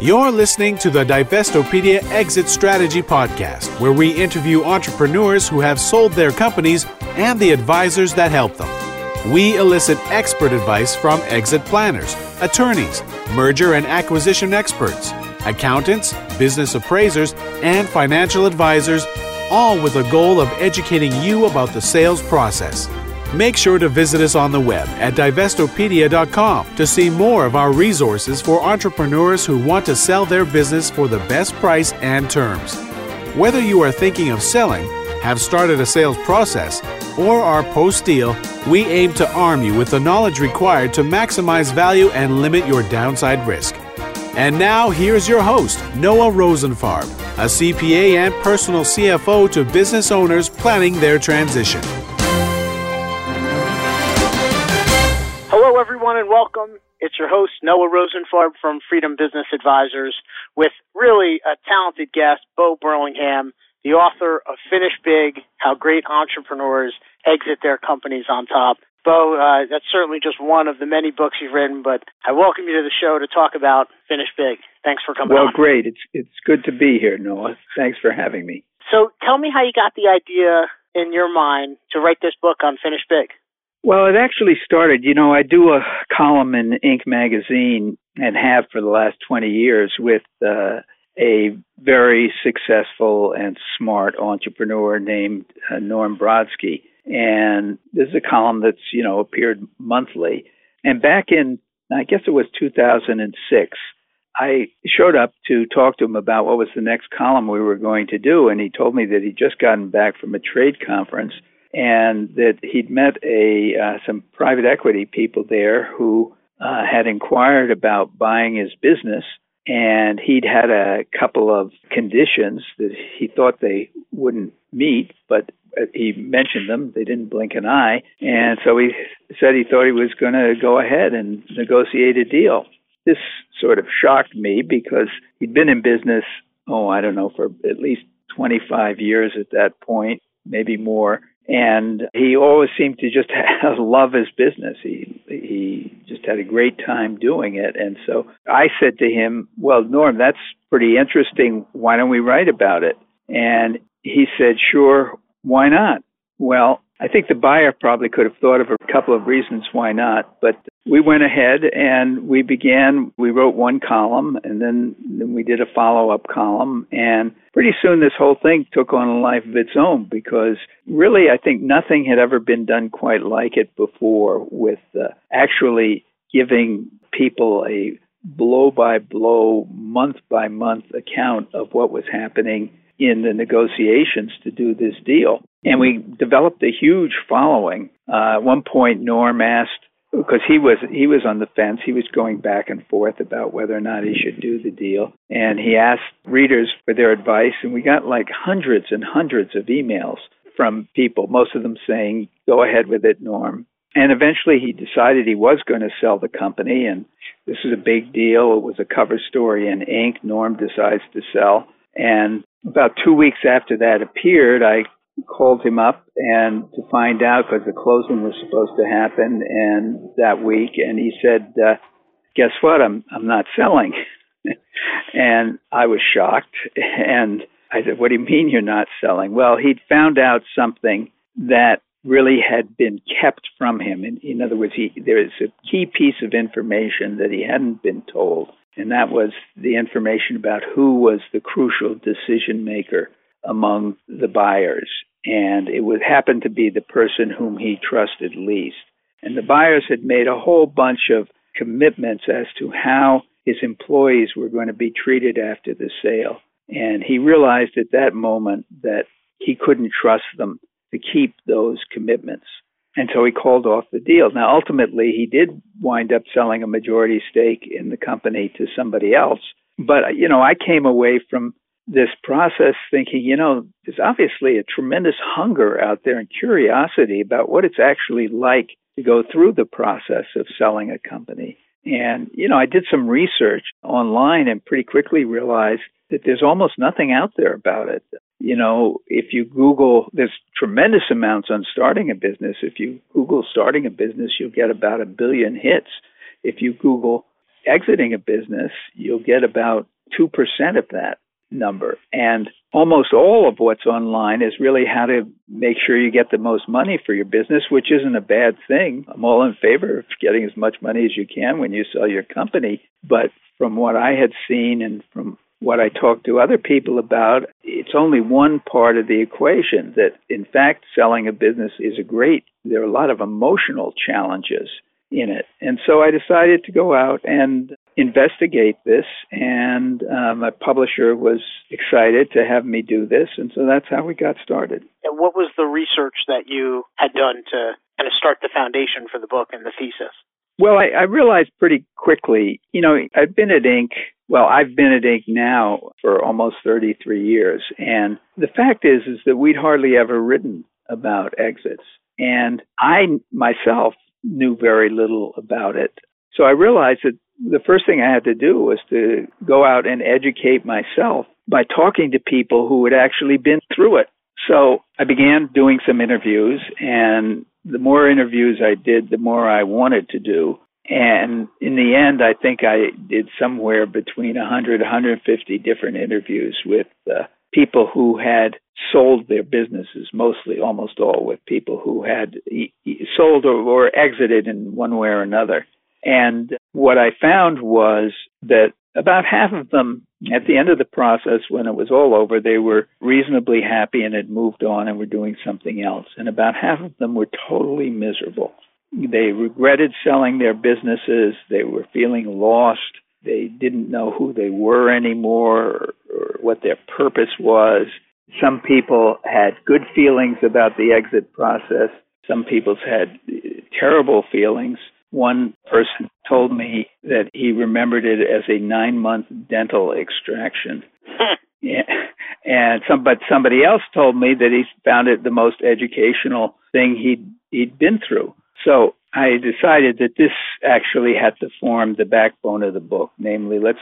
You're listening to the Divestopedia Exit Strategy Podcast, where we interview entrepreneurs who have sold their companies and the advisors that help them. We elicit expert advice from exit planners, attorneys, merger and acquisition experts, accountants, business appraisers, and financial advisors, all with the goal of educating you about the sales process. Make sure to visit us on the web at divestopedia.com to see more of our resources for entrepreneurs who want to sell their business for the best price and terms. Whether you are thinking of selling, have started a sales process, or are post deal, we aim to arm you with the knowledge required to maximize value and limit your downside risk. And now, here's your host, Noah Rosenfarb, a CPA and personal CFO to business owners planning their transition. And welcome. It's your host, Noah Rosenfarb from Freedom Business Advisors, with really a talented guest, Bo Burlingham, the author of Finish Big How Great Entrepreneurs Exit Their Companies on Top. Bo, uh, that's certainly just one of the many books you've written, but I welcome you to the show to talk about Finish Big. Thanks for coming well, on. great. It's, it's good to be here, Noah. Thanks for having me. So tell me how you got the idea in your mind to write this book on Finish Big. Well, it actually started, you know, I do a column in Inc. magazine and have for the last 20 years with uh, a very successful and smart entrepreneur named uh, Norm Brodsky. And this is a column that's, you know, appeared monthly. And back in, I guess it was 2006, I showed up to talk to him about what was the next column we were going to do. And he told me that he'd just gotten back from a trade conference and that he'd met a uh, some private equity people there who uh, had inquired about buying his business, and he'd had a couple of conditions that he thought they wouldn't meet, but he mentioned them. They didn't blink an eye, and so he said he thought he was going to go ahead and negotiate a deal. This sort of shocked me because he'd been in business, oh, I don't know, for at least 25 years at that point, maybe more and he always seemed to just love his business. He he just had a great time doing it, and so I said to him, "Well, Norm, that's pretty interesting. Why don't we write about it?" And he said, "Sure, why not?" Well, I think the buyer probably could have thought of a couple of reasons why not, but we went ahead and we began. We wrote one column, and then, then we did a follow up column. And pretty soon, this whole thing took on a life of its own because really, I think nothing had ever been done quite like it before with uh, actually giving people a blow by blow, month by month account of what was happening in the negotiations to do this deal. And we developed a huge following. Uh, at one point, Norm asked because he was he was on the fence. He was going back and forth about whether or not he should do the deal, and he asked readers for their advice, and we got like hundreds and hundreds of emails from people, most of them saying, "Go ahead with it, Norm." And eventually, he decided he was going to sell the company, and this was a big deal. It was a cover story in Inc. Norm decides to sell, and about two weeks after that appeared, I called him up and to find out because the closing was supposed to happen and that week, and he said, uh, "Guess what? I'm I'm not selling." and I was shocked, and I said, "What do you mean you're not selling?" Well, he'd found out something that really had been kept from him. In, in other words, he, there is a key piece of information that he hadn't been told, and that was the information about who was the crucial decision maker among the buyers and it would happen to be the person whom he trusted least. And the buyers had made a whole bunch of commitments as to how his employees were going to be treated after the sale. And he realized at that moment that he couldn't trust them to keep those commitments. And so he called off the deal. Now, ultimately, he did wind up selling a majority stake in the company to somebody else. But, you know, I came away from this process thinking, you know, there's obviously a tremendous hunger out there and curiosity about what it's actually like to go through the process of selling a company. And, you know, I did some research online and pretty quickly realized that there's almost nothing out there about it. You know, if you Google, there's tremendous amounts on starting a business. If you Google starting a business, you'll get about a billion hits. If you Google exiting a business, you'll get about 2% of that number. And almost all of what's online is really how to make sure you get the most money for your business, which isn't a bad thing. I'm all in favor of getting as much money as you can when you sell your company. But from what I had seen and from what I talked to other people about, it's only one part of the equation that, in fact, selling a business is a great, there are a lot of emotional challenges in it. And so I decided to go out and investigate this, and um, my publisher was excited to have me do this, and so that's how we got started. And what was the research that you had done to kind of start the foundation for the book and the thesis? Well, I, I realized pretty quickly, you know, I've been at Inc. Well, I've been at Inc. now for almost 33 years, and the fact is, is that we'd hardly ever written about exits, and I myself knew very little about it. So I realized that the first thing I had to do was to go out and educate myself by talking to people who had actually been through it. So I began doing some interviews, and the more interviews I did, the more I wanted to do. And in the end, I think I did somewhere between 100, 150 different interviews with uh, people who had sold their businesses, mostly, almost all with people who had sold or, exited in one way or another. And what I found was that about half of them, at the end of the process, when it was all over, they were reasonably happy and had moved on and were doing something else. And about half of them were totally miserable. They regretted selling their businesses. They were feeling lost. They didn't know who they were anymore or, what their purpose was. Some people had good feelings about the exit process. Some people had terrible feelings. One person told me that he remembered it as a nine month dental extraction. yeah. And some, but somebody else told me that he found it the most educational thing he'd he'd been through. So I decided that this actually had to form the backbone of the book. Namely, let's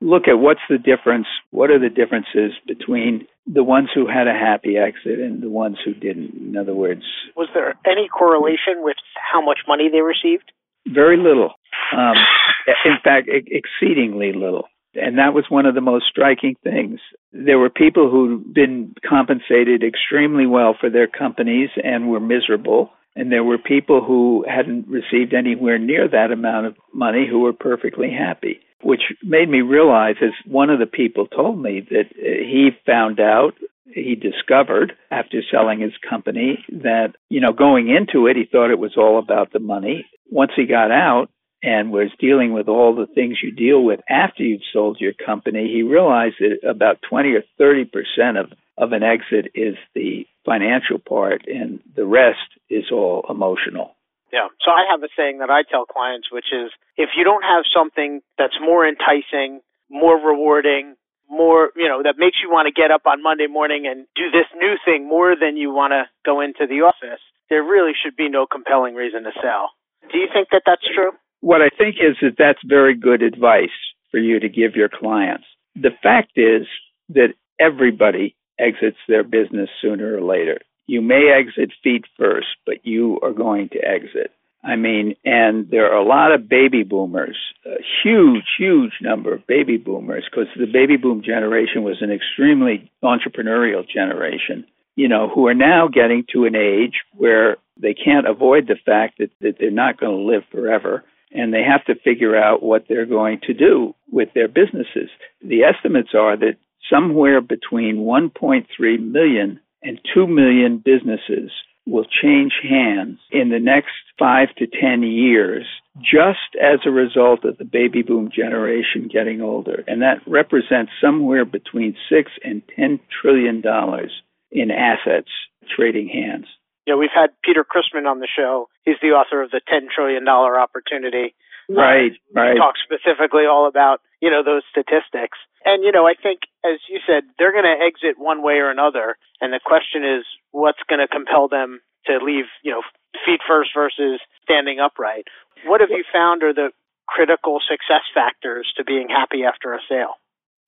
look at what's the difference. What are the differences between the ones who had a happy exit and the ones who didn't? In other words, was there any correlation with how much money they received? Very little. Um, in fact, exceedingly little. And that was one of the most striking things. There were people who'd been compensated extremely well for their companies and were miserable. And there were people who hadn't received anywhere near that amount of money who were perfectly happy which made me realize, as one of the people told me, that uh, he found out, he discovered after selling his company that, you know, going into it, he thought it was all about the money. Once he got out, and was dealing with all the things you deal with after you've sold your company, he realized that about 20 or 30 percent of, of an exit is the financial part, and the rest is all emotional. Yeah. So I have a saying that I tell clients, which is if you don't have something that's more enticing, more rewarding, more, you know, that makes you want to get up on Monday morning and do this new thing more than you want to go into the office, there really should be no compelling reason to sell. Do you think that that's true? What I think is that that's very good advice for you to give your clients. The fact is that everybody exits their business sooner or later. You may exit feet first, but you are going to exit. I mean, and there are a lot of baby boomers, a huge, huge number of baby boomers, because the baby boom generation was an extremely entrepreneurial generation, you know, who are now getting to an age where they can't avoid the fact that, that they're not going to live forever and they have to figure out what they're going to do with their businesses. The estimates are that somewhere between 1.3 million and 2 million businesses will change hands in the next five to 10 years just as a result of the baby boom generation getting older. And that represents somewhere between 6 and 10 trillion dollars in assets trading hands. Yeah, we've had Peter Christman on the show. He's the author of the $10 trillion opportunity. Right, uh, right. He talks specifically all about, you know, those statistics. And, you know, I think, as you said, they're going to exit one way or another. And the question is, what's going to compel them to leave, you know, feet first versus standing upright? What have you found are the critical success factors to being happy after a sale?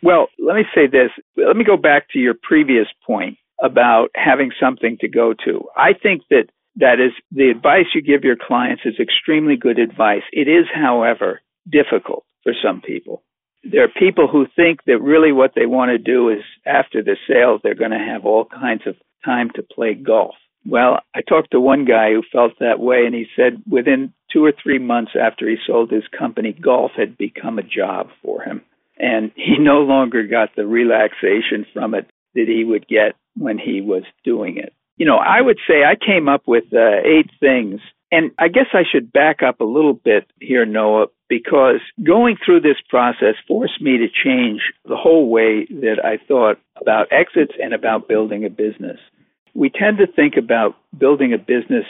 Well, let me say this. Let me go back to your previous point about having something to go to. I think that that is the advice you give your clients is extremely good advice. It is, however, difficult for some people. There are people who think that really what they want to do is after the sale, they're going to have all kinds of time to play golf. Well, I talked to one guy who felt that way, and he said within two or three months after he sold his company, golf had become a job for him. And he no longer got the relaxation from it that he would get when he was doing it. You know, I would say I came up with uh, eight things. And I guess I should back up a little bit here, Noah, because going through this process forced me to change the whole way that I thought about exits and about building a business we tend to think about building a business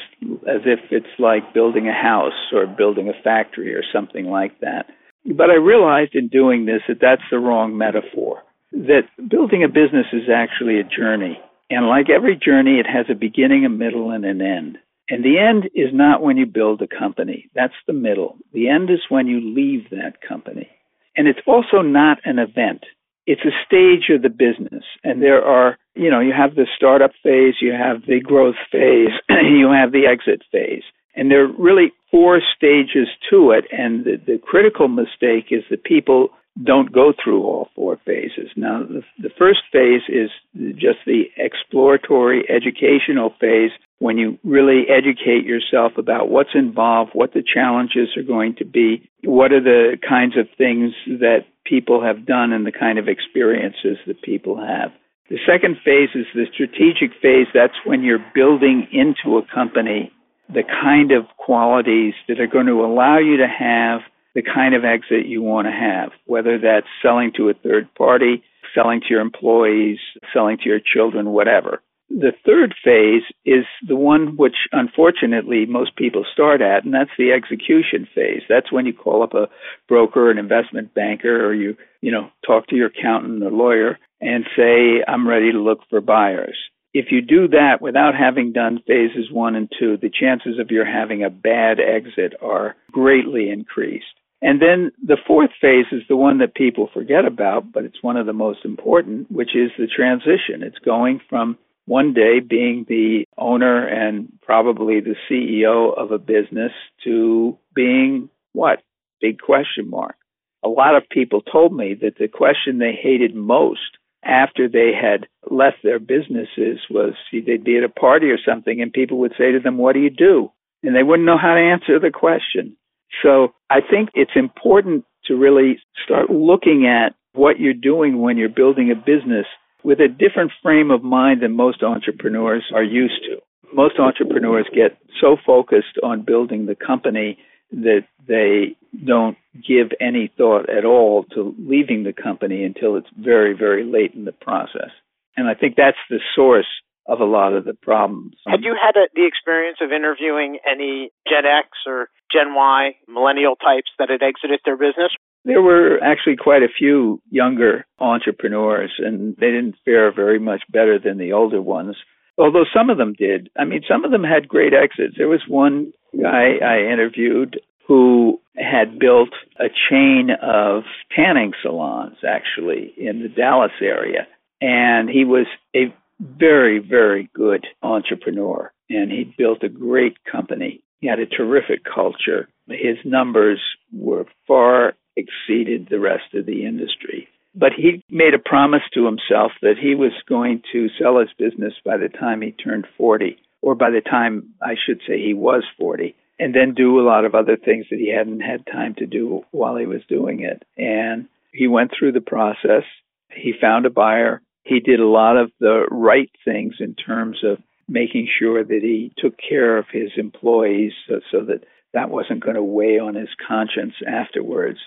as if it's like building a house or building a factory or something like that. But I realized in doing this that that's the wrong metaphor. That building a business is actually a journey. And like every journey, it has a beginning, a middle, and an end. And the end is not when you build a company. That's the middle. The end is when you leave that company. And it's also not an event it's a stage of the business and there are you know you have the startup phase you have the growth phase you have the exit phase and there are really four stages to it and the, the critical mistake is that people don't go through all four phases now the, the first phase is just the exploratory educational phase when you really educate yourself about what's involved, what the challenges are going to be, what are the kinds of things that people have done, and the kind of experiences that people have. The second phase is the strategic phase. That's when you're building into a company the kind of qualities that are going to allow you to have the kind of exit you want to have, whether that's selling to a third party, selling to your employees, selling to your children, whatever. The third phase is the one which unfortunately most people start at, and that's the execution phase. That's when you call up a broker, an investment banker, or you, you know, talk to your accountant or lawyer and say, I'm ready to look for buyers. If you do that without having done phases one and two, the chances of your having a bad exit are greatly increased. And then the fourth phase is the one that people forget about, but it's one of the most important, which is the transition. It's going from one day being the owner and probably the CEO of a business to being what? Big question mark. A lot of people told me that the question they hated most after they had left their businesses was they'd be at a party or something and people would say to them, What do you do? And they wouldn't know how to answer the question. So I think it's important to really start looking at what you're doing when you're building a business with a different frame of mind than most entrepreneurs are used to. Most entrepreneurs get so focused on building the company that they don't give any thought at all to leaving the company until it's very, very late in the process. And I think that's the source of a lot of the problems. Had you had a, the experience of interviewing any Gen X or Gen Y millennial types that had exited their business? There were actually quite a few younger entrepreneurs, and they didn't fare very much better than the older ones. Although some of them did. I mean, some of them had great exits. There was one guy I interviewed who had built a chain of tanning salons, actually, in the Dallas area. And he was a very, very good entrepreneur, and he built a great company. He had a terrific culture. His numbers were far exceeded the rest of the industry. But he made a promise to himself that he was going to sell his business by the time he turned 40, or by the time I should say he was 40, and then do a lot of other things that he hadn't had time to do while he was doing it. And he went through the process. He found a buyer. He did a lot of the right things in terms of making sure that he took care of his employees so, so that that wasn't going to weigh on his conscience afterwards.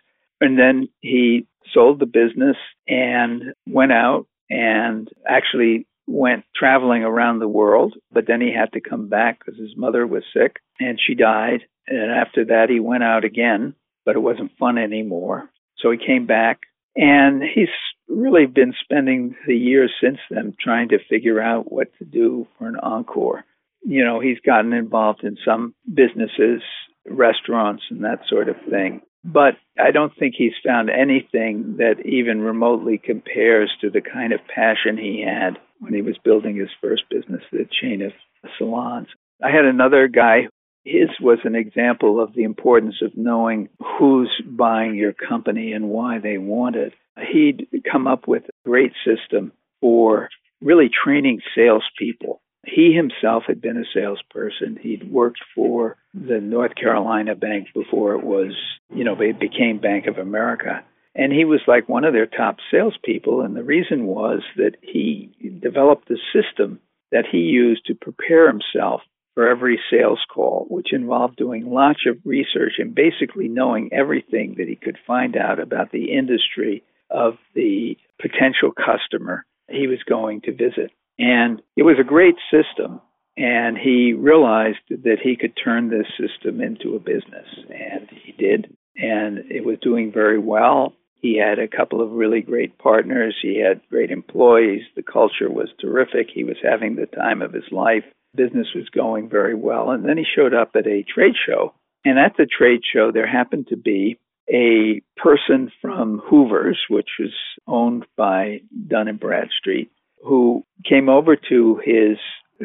And then he sold the business and went out and actually went traveling around the world. But then he had to come back because his mother was sick and she died. And after that, he went out again, but it wasn't fun anymore. So he came back and he's really been spending the years since then trying to figure out what to do for an encore. You know, he's gotten involved in some businesses, restaurants, and that sort of thing. But I don't think he's found anything that even remotely compares to the kind of passion he had when he was building his first business, the chain of salons. I had another guy his was an example of the importance of knowing who's buying your company and why they want it. He'd come up with a great system for really training salespeople. He himself had been a salesperson. He'd worked for the North Carolina Bank before it was, you know, it became Bank of America. And he was like one of their top salespeople. And the reason was that he developed a system that he used to prepare himself for every sales call, which involved doing lots of research and basically knowing everything that he could find out about the industry of the potential customer he was going to visit. And it was a great system. And he realized that he could turn this system into a business. And he did. And it was doing very well. He had a couple of really great partners. He had great employees. The culture was terrific. He was having the time of his life. Business was going very well. And then he showed up at a trade show. And at the trade show, there happened to be a person from Hoover's, which was owned by Dun and Bradstreet, who came over to his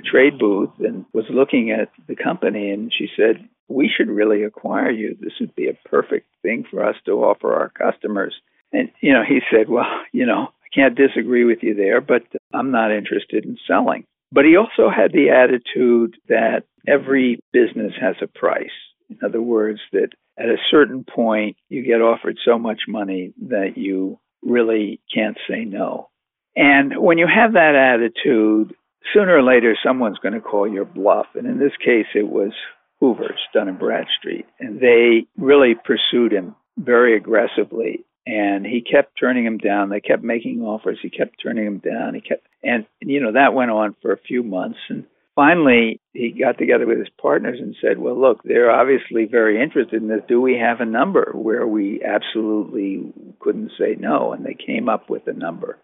trade booth and was looking at the company. And she said, We should really acquire you. This would be a perfect thing for us to offer our customers. And, you know, he said, Well, you know, I can't disagree with you there, but I'm not interested in selling. But he also had the attitude that every business has a price. In other words, that at a certain point, you get offered so much money that you really can't say no. And when you have that attitude, sooner or later, someone's going to call your bluff. And in this case, it was Hoover's, Dun and Bradstreet. And they really pursued him very aggressively. And he kept turning him down. They kept making offers. He kept turning him down. He kept, and, you know, that went on for a few months. And finally, he got together with his partners and said, Well, look, they're obviously very interested in this. Do we have a number where we absolutely couldn't say no? And they came up with a number.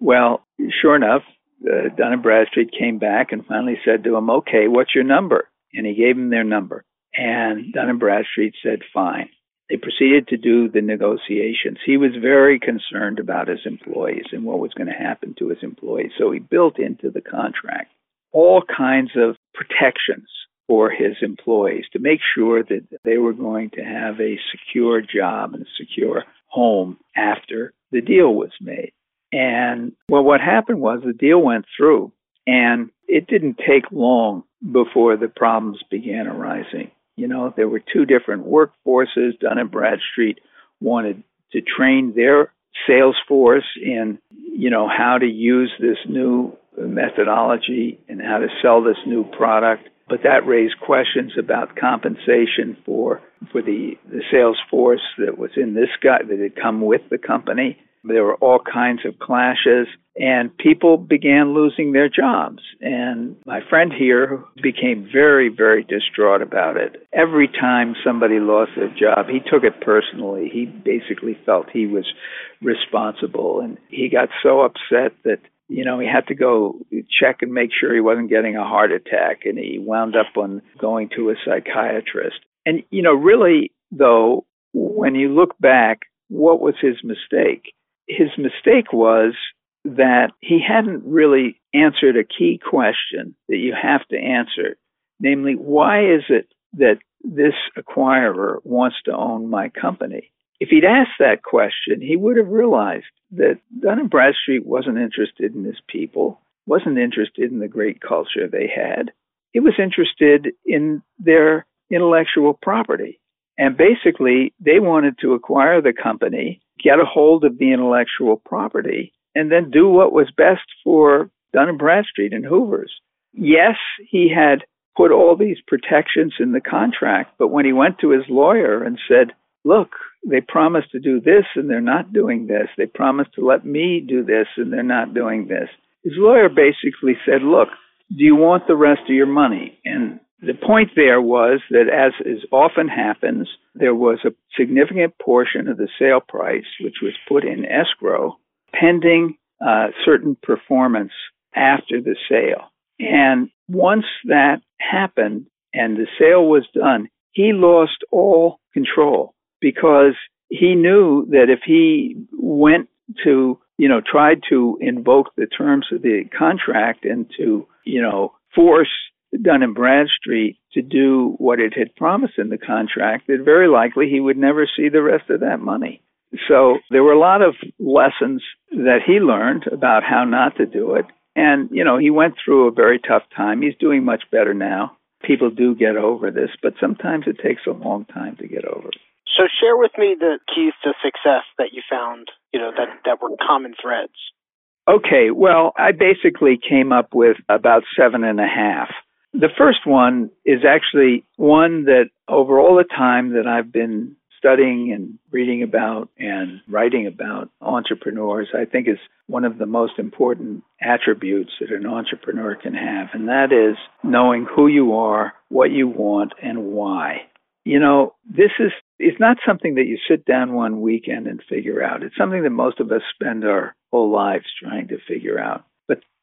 Well, sure enough, uh, Dun and Bradstreet came back and finally said to him, Okay, what's your number? And he gave him their number. And Dun and Bradstreet said, Fine. They proceeded to do the negotiations. He was very concerned about his employees and what was going to happen to his employees. So he built into the contract all kinds of protections for his employees to make sure that they were going to have a secure job and a secure home after the deal was made. And well, what happened was the deal went through, and it didn't take long before the problems began arising. You know, there were two different workforces. Dun and Bradstreet wanted to train their sales force in, you know, how to use this new methodology and how to sell this new product. But that raised questions about compensation for for the, the sales force that was in this guy that had come with the company. There were all kinds of clashes, and people began losing their jobs. And my friend here became very, very distraught about it. Every time somebody lost their job, he took it personally. He basically felt he was responsible, and he got so upset that you know, he had to go check and make sure he wasn't getting a heart attack, and he wound up on going to a psychiatrist. And, you know, really, though, when you look back, what was his mistake? His mistake was that he hadn't really answered a key question that you have to answer. Namely, why is it that this acquirer wants to own my company? If he'd asked that question, he would have realized that Dun Bradstreet wasn't interested in his people, wasn't interested in the great culture they had. He was interested in their intellectual property. And basically, they wanted to acquire the company, get a hold of the intellectual property, and then do what was best for Dun and Bradstreet and Hoover's. Yes, he had put all these protections in the contract, but when he went to his lawyer and said, look, they promised to do this and they're not doing this. They promised to let me do this and they're not doing this. His lawyer basically said, look, do you want the rest of your money? And the point there was that, as is often happens, there was a significant portion of the sale price which was put in escrow pending uh, certain performance after the sale. And once that happened and the sale was done, he lost all control because he knew that if he went to, you know, tried to invoke the terms of the contract and to, you know, force Dun & Bradstreet to do what it had promised in the contract, that very likely he would never see the rest of that money. So there were a lot of lessons that he learned about how not to do it. And, you know, he went through a very tough time. He's doing much better now. People do get over this, but sometimes it takes a long time to get over it. So share with me the keys to success that you found, you know, that, that were common threads. Okay, well, I basically came up with about seven and a half. The first one is actually one that over all the time that I've been studying and reading about and writing about entrepreneurs, I think is one of the most important attributes that an entrepreneur can have, and that is knowing who you are, what you want, and why. You know, this is it's not something that you sit down one weekend and figure out. It's something that most of us spend our whole lives trying to figure out.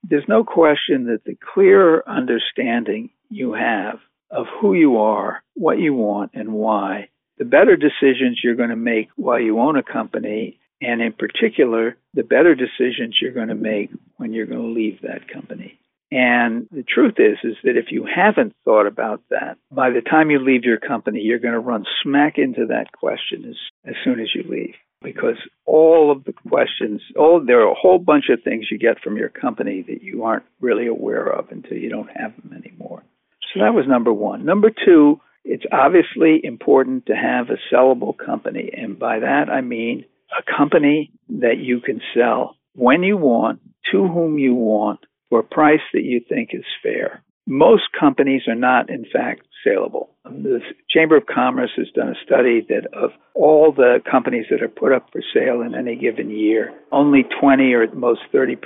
There's no question that the clearer understanding you have of who you are, what you want, and why, the better decisions you're going to make while you own a company, and in particular, the better decisions you're going to make when you're going to leave that company. And the truth is, is that if you haven't thought about that, by the time you leave your company, you're going to run smack into that question as, as soon as you leave. Because all of the questions, oh, there are a whole bunch of things you get from your company that you aren't really aware of until you don't have them anymore. So that was number one. Number two, it's obviously important to have a sellable company. And by that, I mean a company that you can sell when you want, to whom you want, for a price that you think is fair. Most companies are not, in fact, saleable. Um, the Chamber of Commerce has done a study that of all the companies that are put up for sale in any given year, only 20 or at most 30%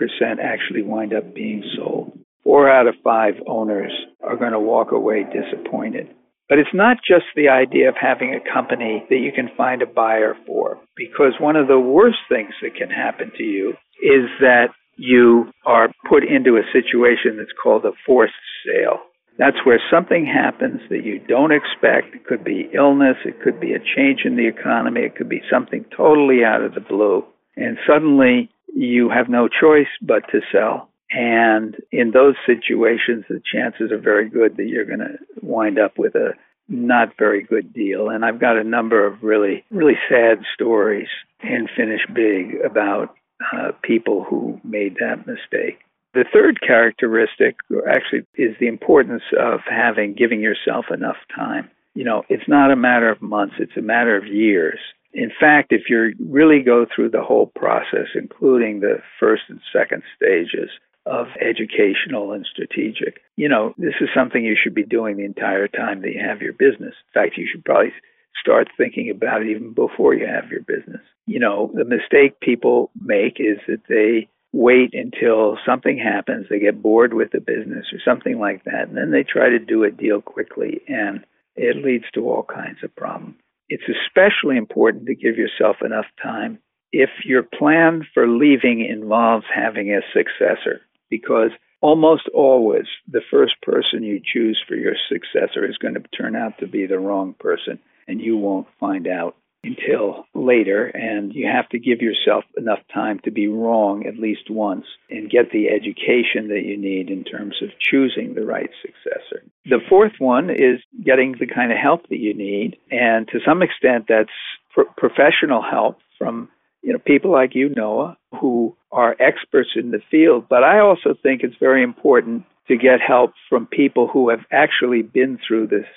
actually wind up being sold. Four out of five owners are going to walk away disappointed. But it's not just the idea of having a company that you can find a buyer for, because one of the worst things that can happen to you is that you are put into a situation that's called a forced sale. That's where something happens that you don't expect. It could be illness, it could be a change in the economy, it could be something totally out of the blue. And suddenly you have no choice but to sell. And in those situations, the chances are very good that you're going to wind up with a not very good deal. And I've got a number of really, really sad stories in Finish Big about uh, people who made that mistake. The third characteristic actually is the importance of having, giving yourself enough time. You know, it's not a matter of months, it's a matter of years. In fact, if you really go through the whole process, including the first and second stages, of educational and strategic. You know, this is something you should be doing the entire time that you have your business. In fact, you should probably start thinking about it even before you have your business. You know, the mistake people make is that they wait until something happens, they get bored with the business or something like that, and then they try to do a deal quickly, and it leads to all kinds of problems. It's especially important to give yourself enough time if your plan for leaving involves having a successor because almost always the first person you choose for your successor is going to turn out to be the wrong person, and you won't find out until later. And you have to give yourself enough time to be wrong at least once and get the education that you need in terms of choosing the right successor. The fourth one is getting the kind of help that you need. And to some extent, that's pro- professional help from you know, people like you, Noah, who are experts in the field. But I also think it's very important to get help from people who have actually been through this,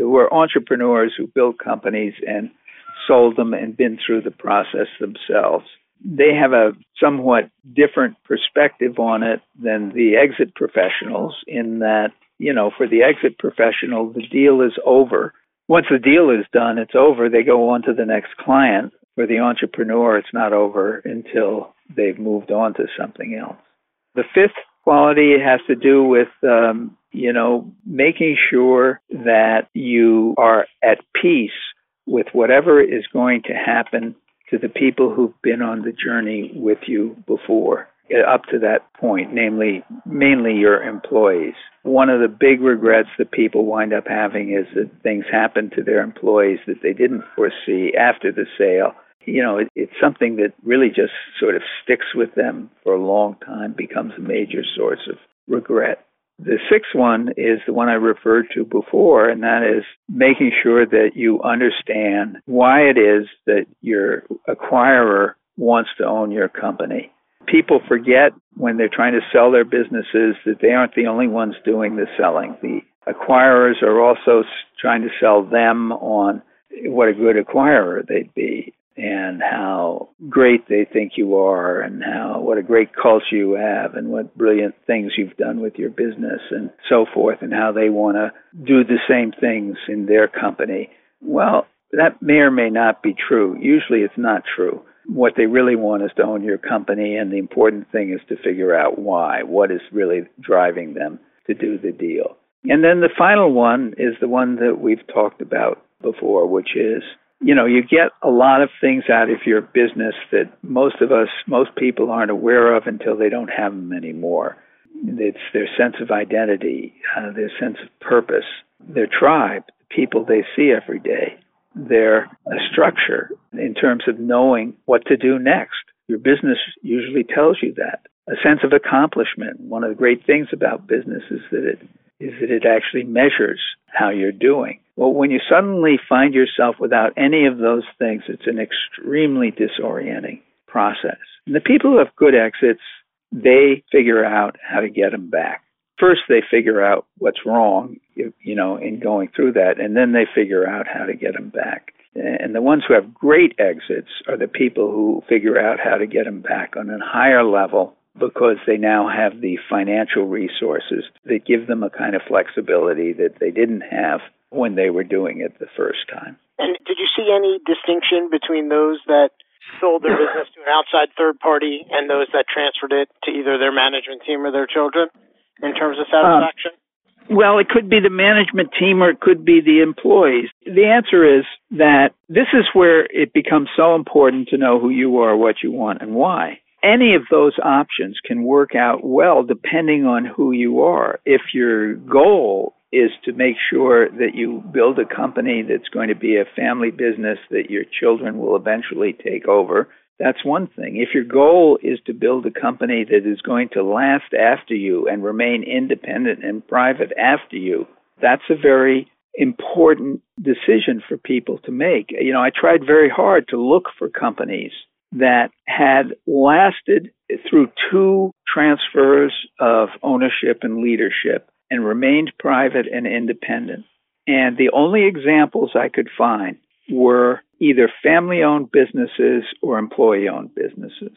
who are entrepreneurs who built companies and sold them and been through the process themselves. They have a somewhat different perspective on it than the exit professionals, in that, you know, for the exit professional, the deal is over. Once the deal is done, it's over. They go on to the next client for the entrepreneur, it's not over until they've moved on to something else. The fifth quality has to do with, um, you know, making sure that you are at peace with whatever is going to happen to the people who've been on the journey with you before uh, up to that point, namely mainly your employees. One of the big regrets that people wind up having is that things happen to their employees that they didn't foresee after the sale. You know, it, it's something that really just sort of sticks with them for a long time, becomes a major source of regret. The sixth one is the one I referred to before, and that is making sure that you understand why it is that your acquirer wants to own your company. People forget when they're trying to sell their businesses that they aren't the only ones doing the selling. The acquirers are also trying to sell them on what a good acquirer they'd be and how great they think you are and how what a great culture you have and what brilliant things you've done with your business and so forth and how they want to do the same things in their company. Well, that may or may not be true. Usually it's not true. What they really want is to own your company and the important thing is to figure out why. What is really driving them to do the deal? And then the final one is the one that we've talked about before, which is you know, you get a lot of things out of your business that most of us, most people aren't aware of until they don't have them anymore. It's their sense of identity, uh, their sense of purpose, their tribe, the people they see every day, their uh, structure in terms of knowing what to do next. Your business usually tells you that. A sense of accomplishment. One of the great things about business is that it is that it actually measures how you're doing. Well, when you suddenly find yourself without any of those things, it's an extremely disorienting process. And the people who have good exits, they figure out how to get them back. First, they figure out what's wrong, you know, in going through that, and then they figure out how to get them back. And the ones who have great exits are the people who figure out how to get them back on a higher level because they now have the financial resources that give them a kind of flexibility that they didn't have when they were doing it the first time. And did you see any distinction between those that sold their business to an outside third party and those that transferred it to either their management team or their children in terms of satisfaction? Um, well, it could be the management team or it could be the employees. The answer is that this is where it becomes so important to know who you are, what you want, and why any of those options can work out well depending on who you are. If your goal is to make sure that you build a company that's going to be a family business that your children will eventually take over, that's one thing. If your goal is to build a company that is going to last after you and remain independent and private after you, that's a very important decision for people to make. You know, I tried very hard to look for companies that had lasted through two transfers of ownership and leadership and remained private and independent. And the only examples I could find were either family owned businesses or employee owned businesses.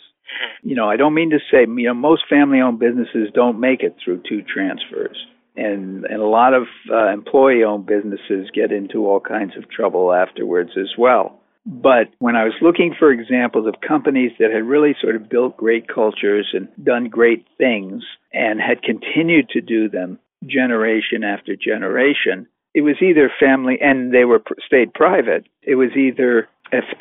You know, I don't mean to say, you know, most family owned businesses don't make it through two transfers. And, and a lot of uh, employee owned businesses get into all kinds of trouble afterwards as well. But when I was looking for examples of companies that had really sort of built great cultures and done great things and had continued to do them, generation after generation. It was either family, and they were stayed private. It was either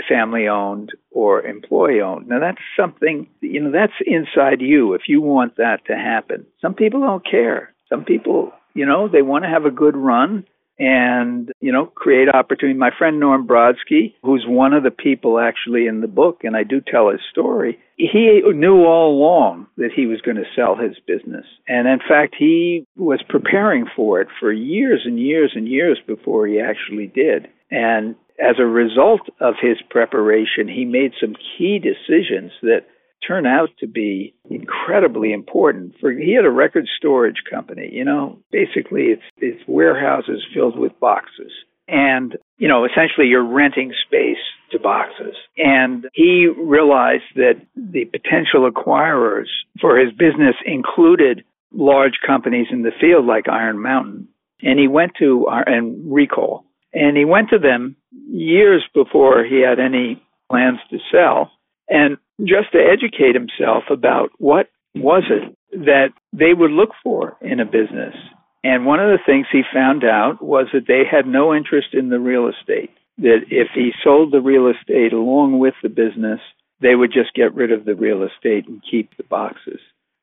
family owned or employee owned. Now that's something, you know, that's inside you if you want that to happen. Some people don't care. Some people, you know, they want to have a good run and you know create opportunity. My friend Norm Brodsky, who's one of the people actually in the book, and I do tell his story. He knew all along that he was going to sell his business, and in fact, he was preparing for it for years and years and years before he actually did. And as a result of his preparation, he made some key decisions that turn out to be incredibly important. For he had a record storage company, you know, basically it's it's warehouses filled with boxes. And, you know, essentially you're renting space to boxes. And he realized that the potential acquirers for his business included large companies in the field like Iron Mountain. And he went to uh, and Recall. And he went to them years before he had any plans to sell and just to educate himself about what was it that they would look for in a business. And one of the things he found out was that they had no interest in the real estate. That if he sold the real estate along with the business, they would just get rid of the real estate and keep the boxes.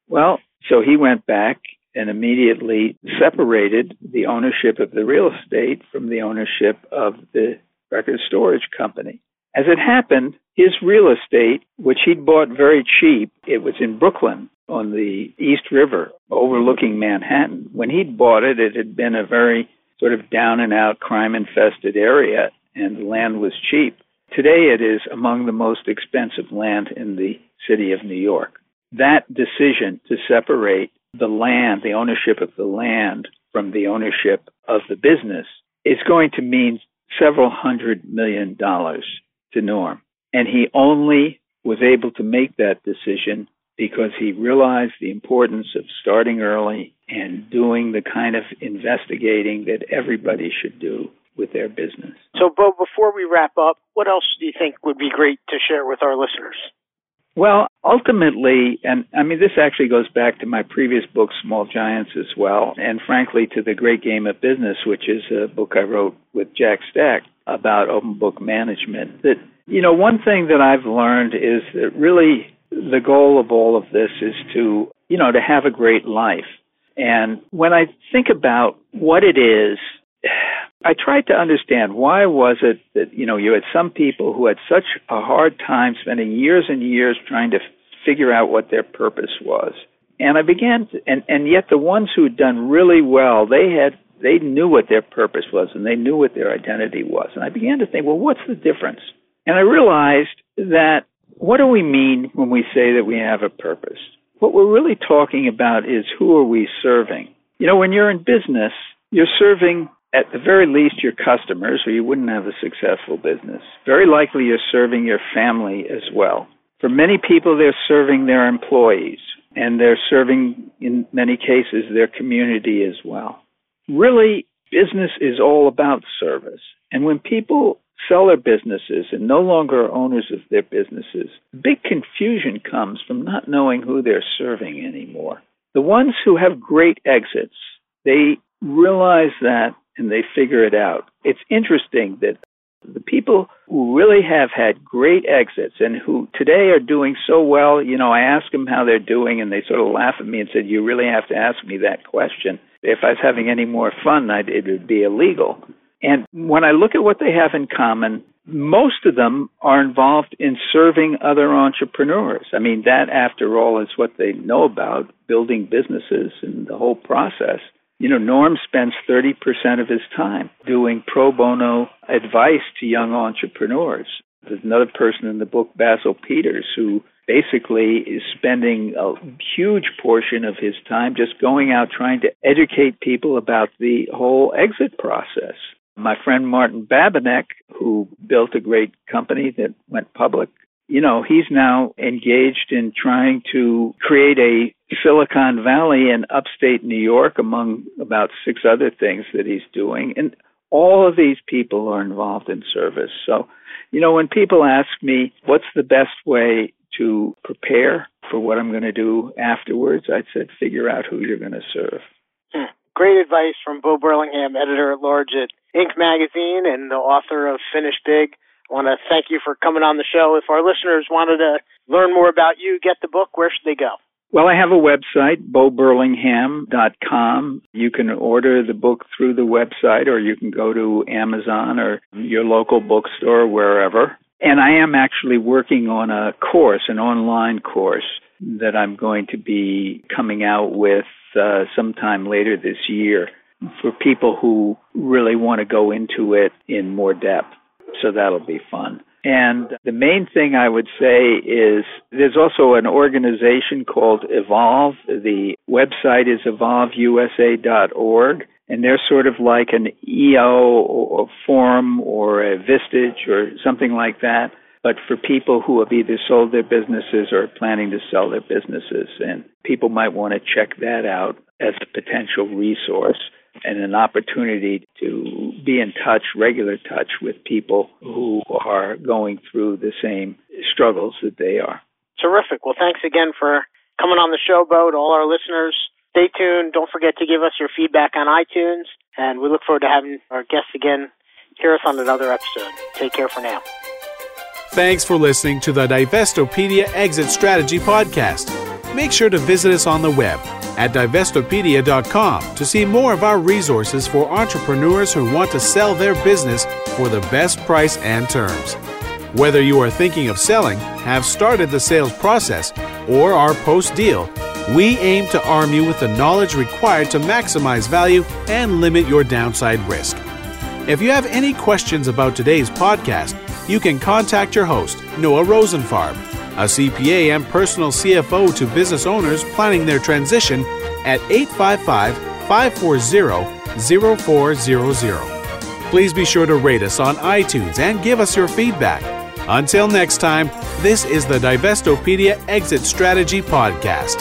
Well, so he went back and immediately separated the ownership of the real estate from the ownership of the record storage company. As it happened, his real estate, which he'd bought very cheap, it was in Brooklyn on the East River. overlooking Manhattan. When he'd bought it, it had been a very sort of down and out crime infested area and the land was cheap. Today it is among the most expensive land in the city of New York. That decision to separate the land, the ownership of the land from the ownership of the business is going to mean several hundred million dollars to Norm. And he only was able to make that decision because he realized the importance of starting early and doing the kind of investigating that everybody should do with their business. So, Bo, before we wrap up, what else do you think would be great to share with our listeners? Well, ultimately, and I mean, this actually goes back to my previous book, Small Giants, as well, and frankly, to The Great Game of Business, which is a book I wrote with Jack Stack about open book management. That, you know, one thing that I've learned is that really the goal of all of this is to, you know, to have a great life. And when I think about what it is, I tried to understand why was it that, you know, you had some people who had such a hard time spending years and years trying to figure out what their purpose was. And I began to, and, and yet the ones who had done really well, they had they knew what their purpose was and they knew what their identity was. And I began to think, well, what's the difference? And I realized that what do we mean when we say that we have a purpose? What we're really talking about is who are we serving? You know, when you're in business, you're serving at the very least your customers, or you wouldn't have a successful business. Very likely you're serving your family as well. For many people, they're serving their employees, and they're serving, in many cases, their community as well. Really, business is all about service. And when people sell their businesses and no longer are owners of their businesses, big confusion comes from not knowing who they're serving anymore. The ones who have great exits, they realize that and they figure it out. It's interesting that the people who really have had great exits and who today are doing so well, you know, I ask them how they're doing and they sort of laugh at me and said, You really have to ask me that question. If I was having any more fun, I'd, it would be illegal. And when I look at what they have in common, most of them are involved in serving other entrepreneurs. I mean, that, after all, is what they know about building businesses and the whole process. You know, Norm spends 30% of his time doing pro bono advice to young entrepreneurs. There's another person in the book, Basil Peters, who basically is spending a huge portion of his time just going out trying to educate people about the whole exit process. My friend Martin Babinec, who built a great company that went public, you know, he's now engaged in trying to create a Silicon Valley in upstate New York, among about six other things that he's doing. And all of these people are involved in service. So, you know, when people ask me what's the best way to prepare for what I'm going to do afterwards, I'd say figure out who you're going to serve. Hmm. Great advice from Bo Burlingham, editor at large at Inc. magazine and the author of Finish Big. I want to thank you for coming on the show. If our listeners wanted to learn more about you, get the book, where should they go? Well, I have a website, boburlingham.com. You can order the book through the website or you can go to Amazon or your local bookstore, wherever. And I am actually working on a course, an online course that I'm going to be coming out with uh, sometime later this year for people who really want to go into it in more depth. So that'll be fun. And the main thing I would say is there's also an organization called Evolve. The website is evolveusa.org. And they're sort of like an EO or Forum or a Vistage or something like that, but for people who have either sold their businesses or are planning to sell their businesses. And people might want to check that out as a potential resource and an opportunity to be in touch, regular touch with people who are going through the same struggles that they are. Terrific. Well, thanks again for coming on the show, Bo. To all our listeners, stay tuned. Don't forget to give us your feedback on iTunes, and we look forward to having our guests again hear us on another episode. Take care for now. Thanks for listening to the Divestopedia Exit Strategy Podcast. Make sure to visit us on the web at divestopedia.com to see more of our resources for entrepreneurs who want to sell their business for the best price and terms. Whether you are thinking of selling, have started the sales process, or are post deal, We aim to arm you with the knowledge required to maximize value and limit your downside risk. If you have any questions about today's podcast, you can contact your host, Noah Rosenfarb, a CPA and personal CFO to business owners planning their transition at 855 540 0400. Please be sure to rate us on iTunes and give us your feedback. Until next time, this is the Divestopedia Exit Strategy Podcast.